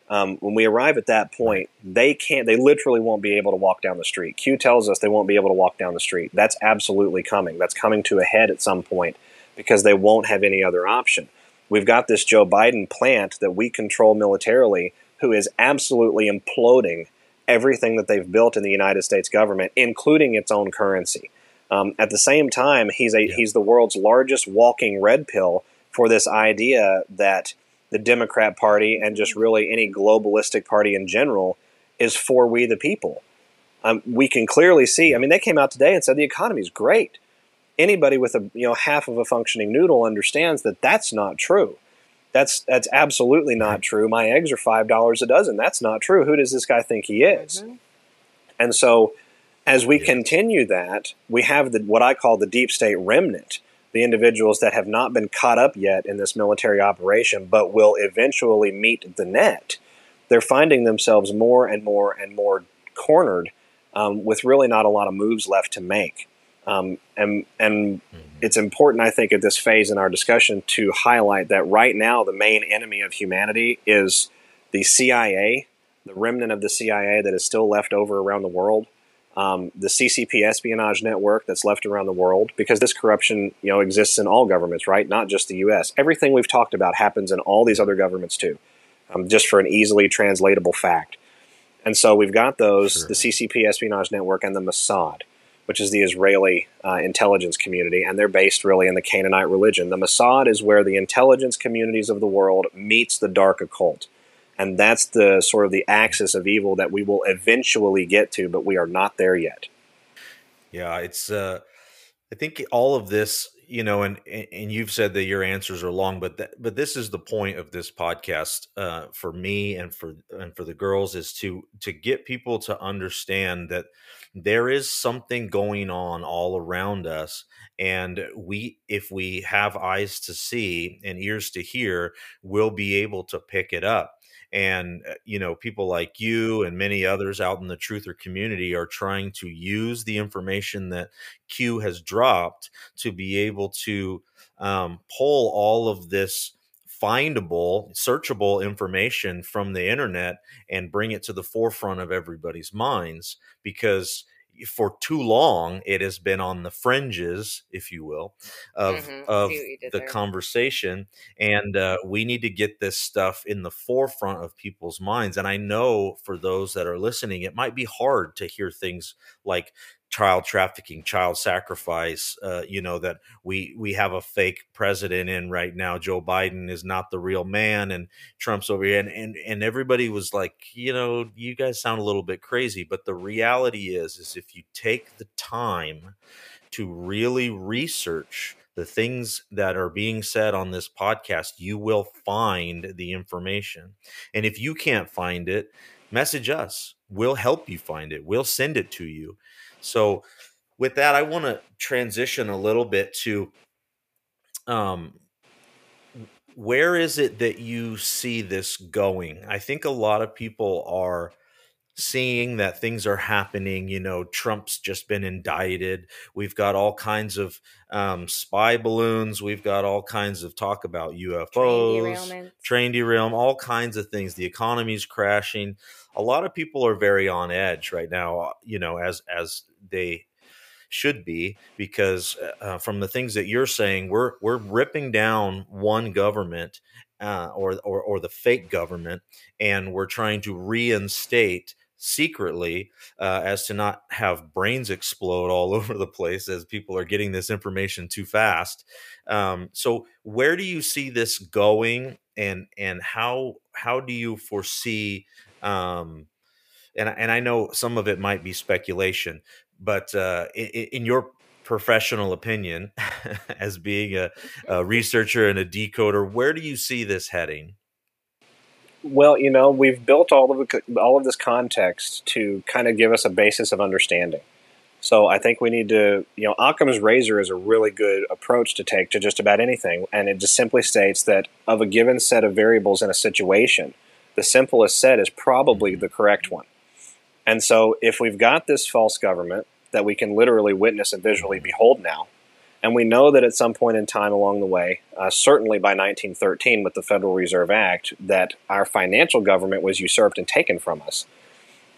Um, when we arrive at that point, they can't, they literally won't be able to walk down the street. Q tells us they won't be able to walk down the street. That's absolutely coming. That's coming to a head at some point because they won't have any other option. We've got this Joe Biden plant that we control militarily who is absolutely imploding everything that they've built in the United States government, including its own currency. Um, at the same time, he's a yeah. he's the world's largest walking red pill for this idea that the Democrat Party and just really any globalistic party in general is for we the people. Um, we can clearly see. I mean, they came out today and said the economy is great. Anybody with a you know half of a functioning noodle understands that that's not true. That's that's absolutely not true. My eggs are five dollars a dozen. That's not true. Who does this guy think he is? Mm-hmm. And so, as we yeah. continue that, we have the what I call the deep state remnant the individuals that have not been caught up yet in this military operation, but will eventually meet the net, they're finding themselves more and more and more cornered um, with really not a lot of moves left to make. Um, and and mm-hmm. it's important, I think, at this phase in our discussion to highlight that right now the main enemy of humanity is the CIA, the remnant of the CIA that is still left over around the world um, the CCP espionage network that's left around the world, because this corruption, you know, exists in all governments, right? Not just the U.S. Everything we've talked about happens in all these other governments too, um, just for an easily translatable fact. And so we've got those, sure. the CCP espionage network and the Mossad, which is the Israeli uh, intelligence community, and they're based really in the Canaanite religion. The Mossad is where the intelligence communities of the world meets the dark occult and that's the sort of the axis of evil that we will eventually get to but we are not there yet. Yeah it's uh i think all of this you know and and you've said that your answers are long but that, but this is the point of this podcast uh for me and for and for the girls is to to get people to understand that there is something going on all around us. And we if we have eyes to see and ears to hear we'll be able to pick it up and uh, you know people like you and many others out in the truther community are trying to use the information that q has dropped to be able to um, pull all of this findable searchable information from the internet and bring it to the forefront of everybody's minds because for too long it has been on the fringes if you will of mm-hmm. of the there. conversation and uh, we need to get this stuff in the forefront of people's minds and i know for those that are listening it might be hard to hear things like child trafficking, child sacrifice. Uh, you know that we we have a fake president in right now. Joe Biden is not the real man, and Trump's over here. And and and everybody was like, you know, you guys sound a little bit crazy. But the reality is, is if you take the time to really research the things that are being said on this podcast, you will find the information. And if you can't find it, message us. We'll help you find it. We'll send it to you. So, with that, I want to transition a little bit to um, where is it that you see this going? I think a lot of people are seeing that things are happening. You know, Trump's just been indicted. We've got all kinds of um, spy balloons. We've got all kinds of talk about UFOs, train, train derailment, all kinds of things. The economy's crashing. A lot of people are very on edge right now. You know, as as they should be because uh, uh, from the things that you're saying we're we're ripping down one government uh, or, or or the fake government and we're trying to reinstate secretly uh, as to not have brains explode all over the place as people are getting this information too fast um, so where do you see this going and and how how do you foresee um, and and I know some of it might be speculation, but uh, in, in, your professional opinion, as being a, a, researcher and a decoder, where do you see this heading? Well, you know, we've built all of all of this context to kind of give us a basis of understanding. So I think we need to, you know, Occam's razor is a really good approach to take to just about anything, and it just simply states that of a given set of variables in a situation, the simplest set is probably the correct one. And so if we've got this false government that we can literally witness and visually behold now, and we know that at some point in time along the way, uh, certainly by 1913 with the Federal Reserve Act, that our financial government was usurped and taken from us,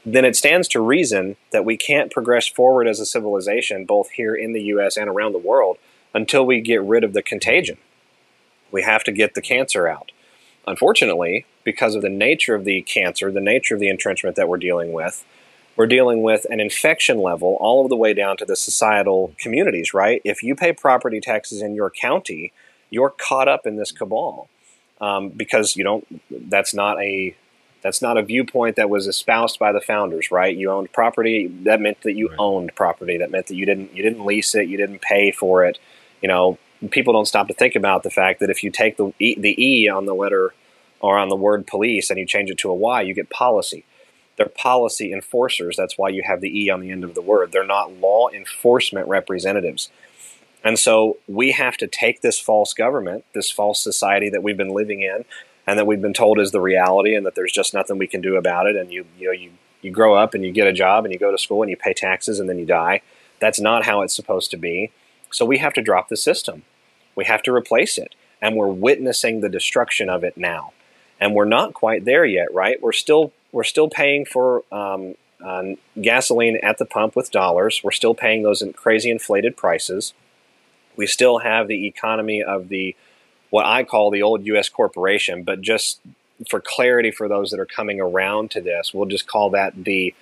then it stands to reason that we can't progress forward as a civilization, both here in the US and around the world, until we get rid of the contagion. We have to get the cancer out. Unfortunately, because of the nature of the cancer, the nature of the entrenchment that we're dealing with, we're dealing with an infection level all of the way down to the societal communities, right? If you pay property taxes in your county, you're caught up in this cabal um, because you don't. That's not a that's not a viewpoint that was espoused by the founders, right? You owned property. That meant that you right. owned property. That meant that you didn't you didn't lease it. You didn't pay for it. You know, people don't stop to think about the fact that if you take the e, the e on the letter or on the word police and you change it to a y, you get policy they're policy enforcers. That's why you have the E on the end of the word. They're not law enforcement representatives. And so we have to take this false government, this false society that we've been living in, and that we've been told is the reality, and that there's just nothing we can do about it. And you, you know, you you grow up and you get a job and you go to school and you pay taxes and then you die. That's not how it's supposed to be. So we have to drop the system. We have to replace it, and we're witnessing the destruction of it now. And we're not quite there yet, right? We're still we're still paying for um, uh, gasoline at the pump with dollars. We're still paying those crazy inflated prices. We still have the economy of the what I call the old U.S. corporation, but just for clarity for those that are coming around to this, we'll just call that the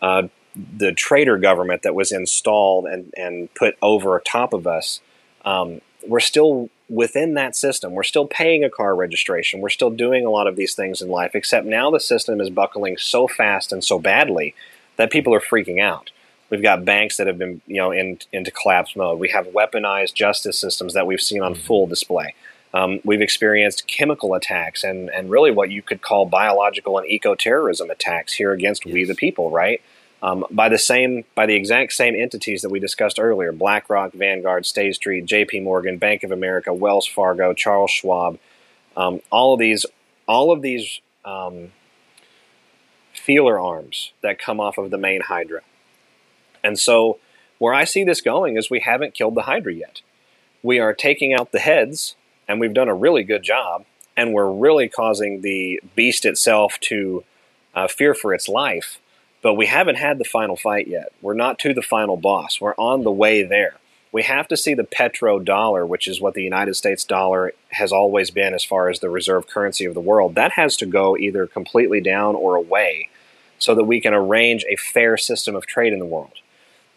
uh, the traitor government that was installed and, and put over top of us. Um, we're still within that system. We're still paying a car registration. We're still doing a lot of these things in life, except now the system is buckling so fast and so badly that people are freaking out. We've got banks that have been, you know, in, into collapse mode. We have weaponized justice systems that we've seen on mm-hmm. full display. Um, we've experienced chemical attacks and, and really what you could call biological and eco terrorism attacks here against yes. we the people, right? Um, by the same by the exact same entities that we discussed earlier: BlackRock, Vanguard, State Street, J.P. Morgan, Bank of America, Wells Fargo, Charles Schwab. Um, all of these, all of these um, feeler arms that come off of the main Hydra. And so, where I see this going is we haven't killed the Hydra yet. We are taking out the heads, and we've done a really good job. And we're really causing the beast itself to uh, fear for its life but we haven't had the final fight yet. We're not to the final boss. We're on the way there. We have to see the petrodollar, which is what the United States dollar has always been as far as the reserve currency of the world. That has to go either completely down or away so that we can arrange a fair system of trade in the world.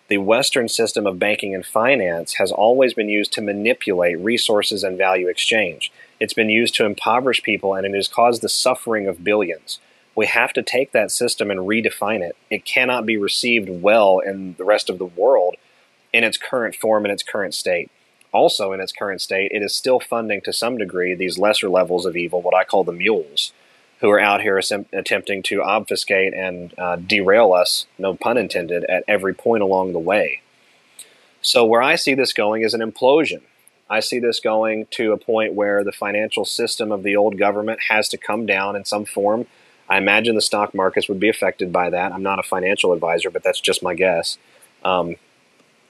The Western system of banking and finance has always been used to manipulate resources and value exchange. It's been used to impoverish people and it has caused the suffering of billions we have to take that system and redefine it. It cannot be received well in the rest of the world in its current form, in its current state. Also, in its current state, it is still funding to some degree these lesser levels of evil, what I call the mules, who are out here attempting to obfuscate and uh, derail us, no pun intended, at every point along the way. So, where I see this going is an implosion. I see this going to a point where the financial system of the old government has to come down in some form I imagine the stock markets would be affected by that. I'm not a financial advisor, but that's just my guess. Um,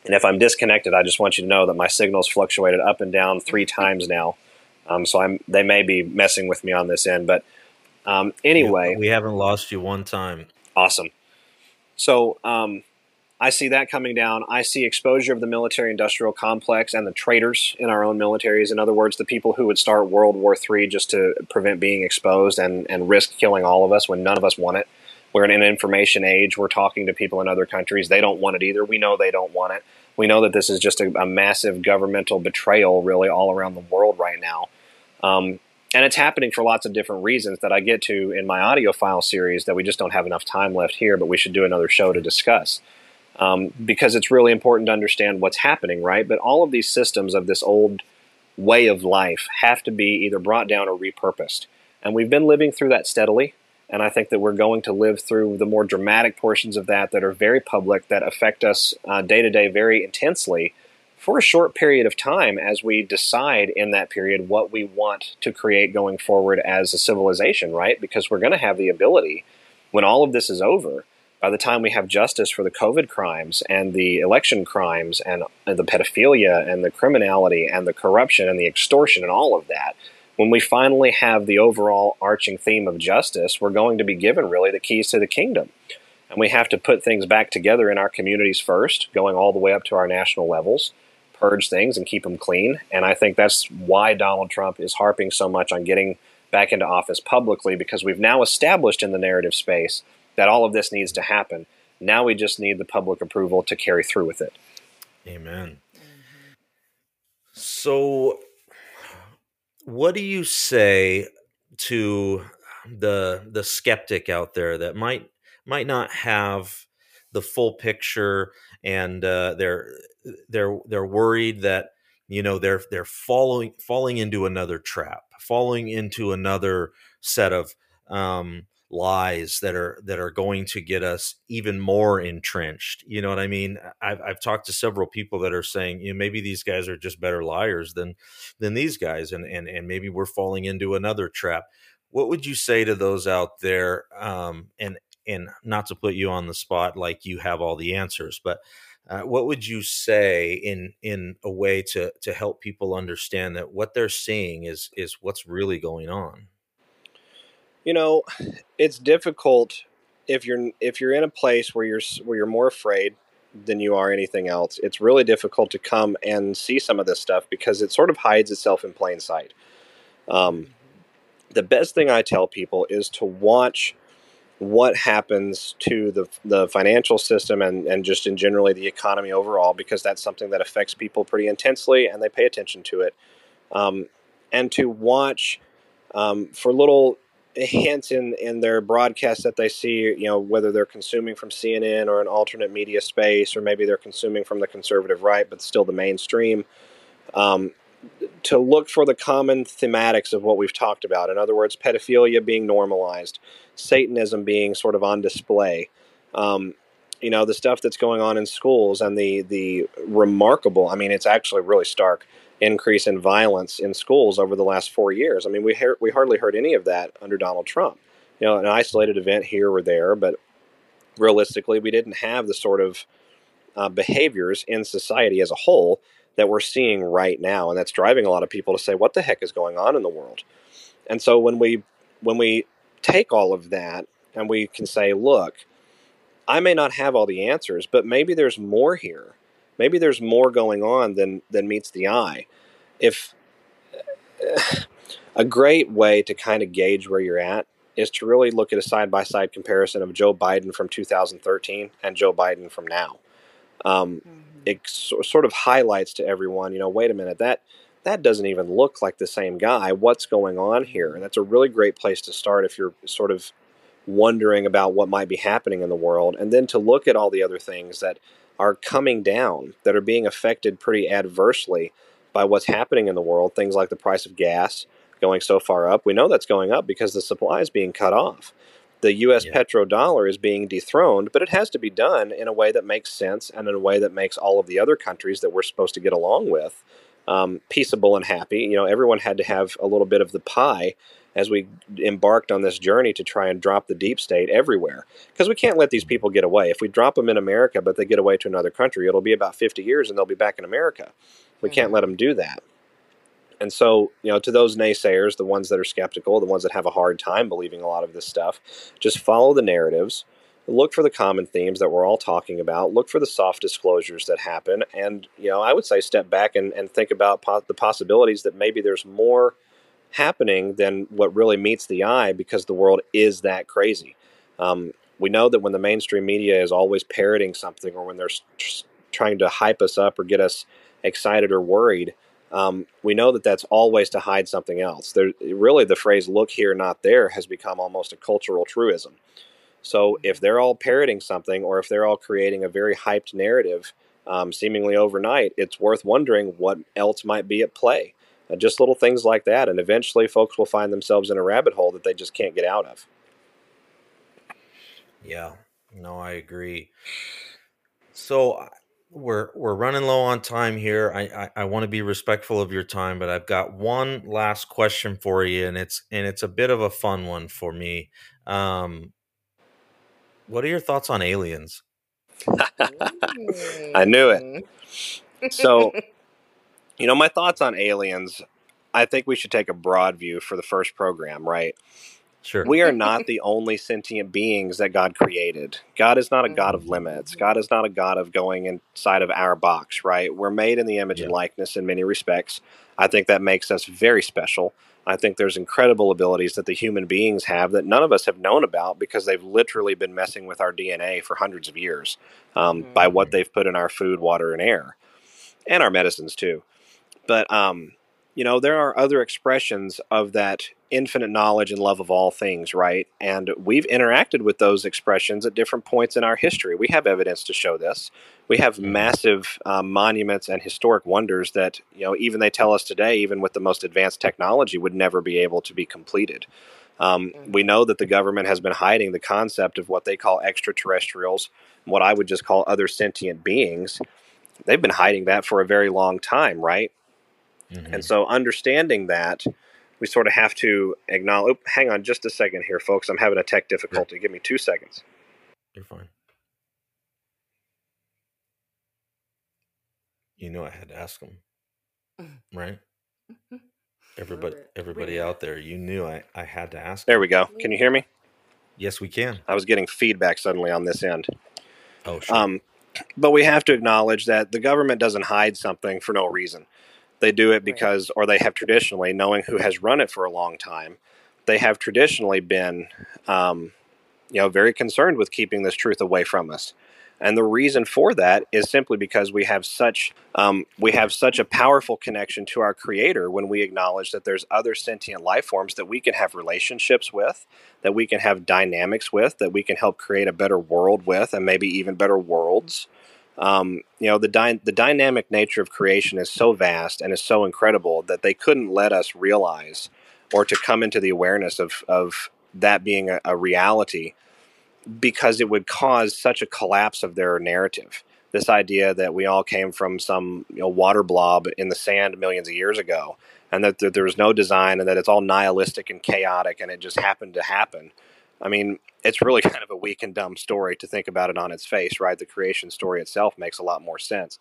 and if I'm disconnected, I just want you to know that my signal's fluctuated up and down three times now. Um, so I'm they may be messing with me on this end, but um, anyway, we haven't lost you one time. Awesome. So um, I see that coming down. I see exposure of the military industrial complex and the traitors in our own militaries. In other words, the people who would start World War III just to prevent being exposed and, and risk killing all of us when none of us want it. We're in an information age. We're talking to people in other countries. They don't want it either. We know they don't want it. We know that this is just a, a massive governmental betrayal, really, all around the world right now. Um, and it's happening for lots of different reasons that I get to in my audio file series that we just don't have enough time left here, but we should do another show to discuss um, because it's really important to understand what's happening, right? But all of these systems of this old way of life have to be either brought down or repurposed. And we've been living through that steadily. And I think that we're going to live through the more dramatic portions of that that are very public, that affect us day to day very intensely for a short period of time as we decide in that period what we want to create going forward as a civilization, right? Because we're going to have the ability when all of this is over by the time we have justice for the COVID crimes and the election crimes and the pedophilia and the criminality and the corruption and the extortion and all of that, when we finally have the overall arching theme of justice, we're going to be given really the keys to the kingdom. And we have to put things back together in our communities first, going all the way up to our national levels, purge things and keep them clean. And I think that's why Donald Trump is harping so much on getting back into office publicly, because we've now established in the narrative space that all of this needs to happen. Now we just need the public approval to carry through with it. Amen. So, what do you say to the the skeptic out there that might might not have the full picture and uh, they're they're they're worried that you know they're they're falling falling into another trap, falling into another set of um, lies that are that are going to get us even more entrenched. You know what I mean? I've I've talked to several people that are saying, you know, maybe these guys are just better liars than than these guys, and and and maybe we're falling into another trap. What would you say to those out there? Um, and and not to put you on the spot like you have all the answers, but uh, what would you say in in a way to to help people understand that what they're seeing is is what's really going on? You know, it's difficult if you're if you're in a place where you're where you're more afraid than you are anything else. It's really difficult to come and see some of this stuff because it sort of hides itself in plain sight. Um, the best thing I tell people is to watch what happens to the the financial system and and just in generally the economy overall because that's something that affects people pretty intensely and they pay attention to it. Um, and to watch um, for little hints in in their broadcasts that they see, you know, whether they're consuming from CNN or an alternate media space, or maybe they're consuming from the conservative right, but still the mainstream. Um, to look for the common thematics of what we've talked about. In other words, pedophilia being normalized, Satanism being sort of on display. Um, you know, the stuff that's going on in schools and the the remarkable. I mean, it's actually really stark increase in violence in schools over the last four years. I mean, we we hardly heard any of that under Donald Trump. You know, an isolated event here or there, but realistically, we didn't have the sort of uh, behaviors in society as a whole that we're seeing right now, and that's driving a lot of people to say, "What the heck is going on in the world?" And so when we when we take all of that and we can say, "Look, I may not have all the answers, but maybe there's more here." Maybe there's more going on than than meets the eye. If a great way to kind of gauge where you're at is to really look at a side by side comparison of Joe Biden from 2013 and Joe Biden from now. Um, mm-hmm. It so, sort of highlights to everyone, you know, wait a minute, that that doesn't even look like the same guy. What's going on here? And that's a really great place to start if you're sort of wondering about what might be happening in the world, and then to look at all the other things that are coming down that are being affected pretty adversely by what's happening in the world. Things like the price of gas going so far up. We know that's going up because the supply is being cut off. The U.S. Yeah. petrodollar is being dethroned, but it has to be done in a way that makes sense and in a way that makes all of the other countries that we're supposed to get along with um, peaceable and happy. You know, everyone had to have a little bit of the pie as we embarked on this journey to try and drop the deep state everywhere. Because we can't let these people get away. If we drop them in America, but they get away to another country, it'll be about 50 years and they'll be back in America. We can't let them do that. And so, you know, to those naysayers, the ones that are skeptical, the ones that have a hard time believing a lot of this stuff, just follow the narratives. Look for the common themes that we're all talking about. Look for the soft disclosures that happen. And, you know, I would say step back and, and think about po- the possibilities that maybe there's more happening than what really meets the eye because the world is that crazy. Um, we know that when the mainstream media is always parroting something or when they're trying to hype us up or get us excited or worried, um, we know that that's always to hide something else. There, really, the phrase "look here, not there" has become almost a cultural truism. So, if they're all parroting something, or if they're all creating a very hyped narrative, um, seemingly overnight, it's worth wondering what else might be at play Uh, just little things like that, and eventually, folks will find themselves in a rabbit hole that they just can't get out of. Yeah, no, I agree. So we're we're running low on time here. I I, I want to be respectful of your time, but I've got one last question for you, and it's and it's a bit of a fun one for me. Um, what are your thoughts on aliens? I knew it. So, you know, my thoughts on aliens, I think we should take a broad view for the first program, right? Sure. We are not the only sentient beings that God created. God is not a God of limits. God is not a God of going inside of our box, right? We're made in the image and likeness in many respects. I think that makes us very special. I think there's incredible abilities that the human beings have that none of us have known about because they've literally been messing with our DNA for hundreds of years um, by what they've put in our food, water, and air, and our medicines too. But um, you know, there are other expressions of that infinite knowledge and love of all things, right? And we've interacted with those expressions at different points in our history. We have evidence to show this. We have Mhm. massive um, monuments and historic wonders that, you know, even they tell us today, even with the most advanced technology, would never be able to be completed. Um, we know that the government has been hiding the concept of what they call extraterrestrials, what I would just call other sentient beings. They've been hiding that for a very long time, right? Mhm. And so, understanding that, we sort of have to acknowledge. Oh, hang on just a second here, folks. I'm having a tech difficulty. Give me two seconds. You're fine. You know I had to ask him, right? Everybody, everybody out there, you knew I, I had to ask. There we go. Can you hear me? Yes, we can. I was getting feedback suddenly on this end. Oh, sure. Um, but we have to acknowledge that the government doesn't hide something for no reason. They do it because, or they have traditionally, knowing who has run it for a long time, they have traditionally been, um, you know, very concerned with keeping this truth away from us. And the reason for that is simply because we have such um, we have such a powerful connection to our Creator when we acknowledge that there's other sentient life forms that we can have relationships with, that we can have dynamics with, that we can help create a better world with, and maybe even better worlds. Um, you know, the dy- the dynamic nature of creation is so vast and is so incredible that they couldn't let us realize or to come into the awareness of of that being a, a reality because it would cause such a collapse of their narrative. This idea that we all came from some you know, water blob in the sand millions of years ago, and that, that there was no design, and that it's all nihilistic and chaotic, and it just happened to happen. I mean, it's really kind of a weak and dumb story to think about it on its face, right? The creation story itself makes a lot more sense.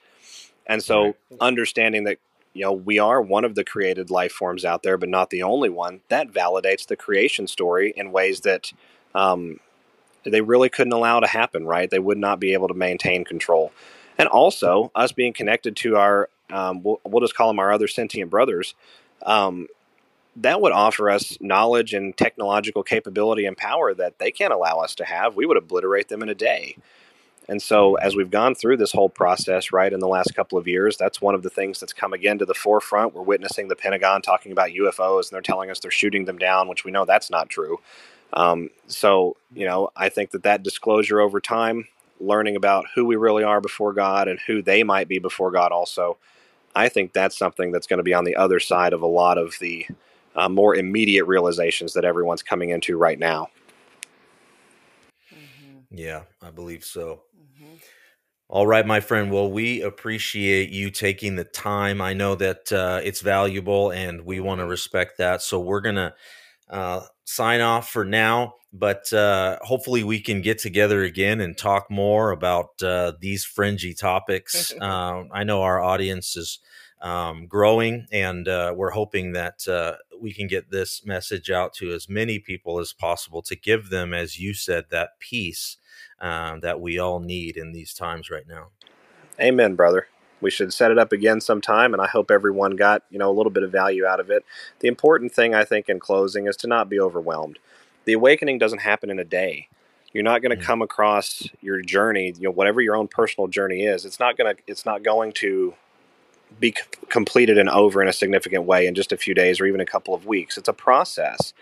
And so, Right. understanding that you know we are one of the created life forms out there, but not the only one, that validates the creation story in ways that um, they really couldn't allow to happen, right? They would not be able to maintain control. And also, us being connected to our, um, we'll, we'll just call them our other sentient brothers, um, that would offer us knowledge and technological capability and power that they can't allow us to have. We would obliterate them in a day. And so, as we've gone through this whole process, right, in the last couple of years, that's one of the things that's come again to the forefront. We're witnessing the Pentagon talking about UFOs, and they're telling us they're shooting them down, which we know that's not true. Um, so, you know, I think that that disclosure over time, learning about who we really are before God and who they might be before God, also, I think that's something that's going to be on the other side of a lot of the uh, more immediate realizations that everyone's coming into right now. yeah, I believe so. All right, my friend. Well, we appreciate you taking the time. I know that uh, it's valuable, and we want to respect that. So we're gonna uh, sign off for now, but uh, hopefully we can get together again and talk more about uh, these fringy topics. um, I know our audience is um, growing, and uh, we're hoping that uh, we can get this message out to as many people as possible to give them, as you said, that peace um, that we all need in these times right now. Amen, brother. We should set it up again sometime, and I hope everyone got you know a little bit of value out of it. The important thing, I think, in closing, is to not be overwhelmed. The awakening doesn't happen in a day. You're not going to Mm. come across your journey, you know, whatever your own personal journey is. It's not going to. It's not going to be c- completed and over in a significant way in just a few days or even a couple of weeks. It's a process.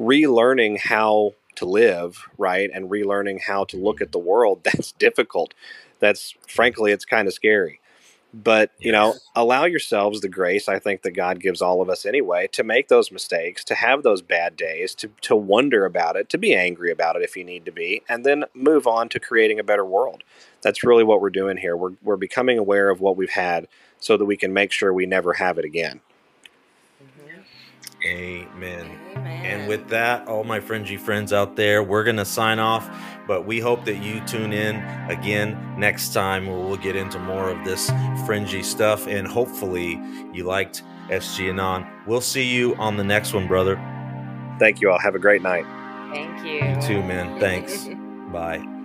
Relearning how to live, right, and relearning how to look at the world, that's difficult. That's frankly, it's kind of scary. but you know allow yourselves the grace i think that god gives all of us anyway to make those mistakes to have those bad days to, to wonder about it to be angry about it if you need to be and then move on to creating a better world that's really what we're doing here we're, we're becoming aware of what we've had so that we can make sure we never have it again mm-hmm. Amen. Amen. And with that, all my fringy friends out there, we're going to sign off. But we hope that you tune in again next time where we'll get into more of this fringy stuff. And hopefully, you liked SG Anon. We'll see you on the next one, brother. thank you all have a great night Thank you. You too, man. Thanks. Bye.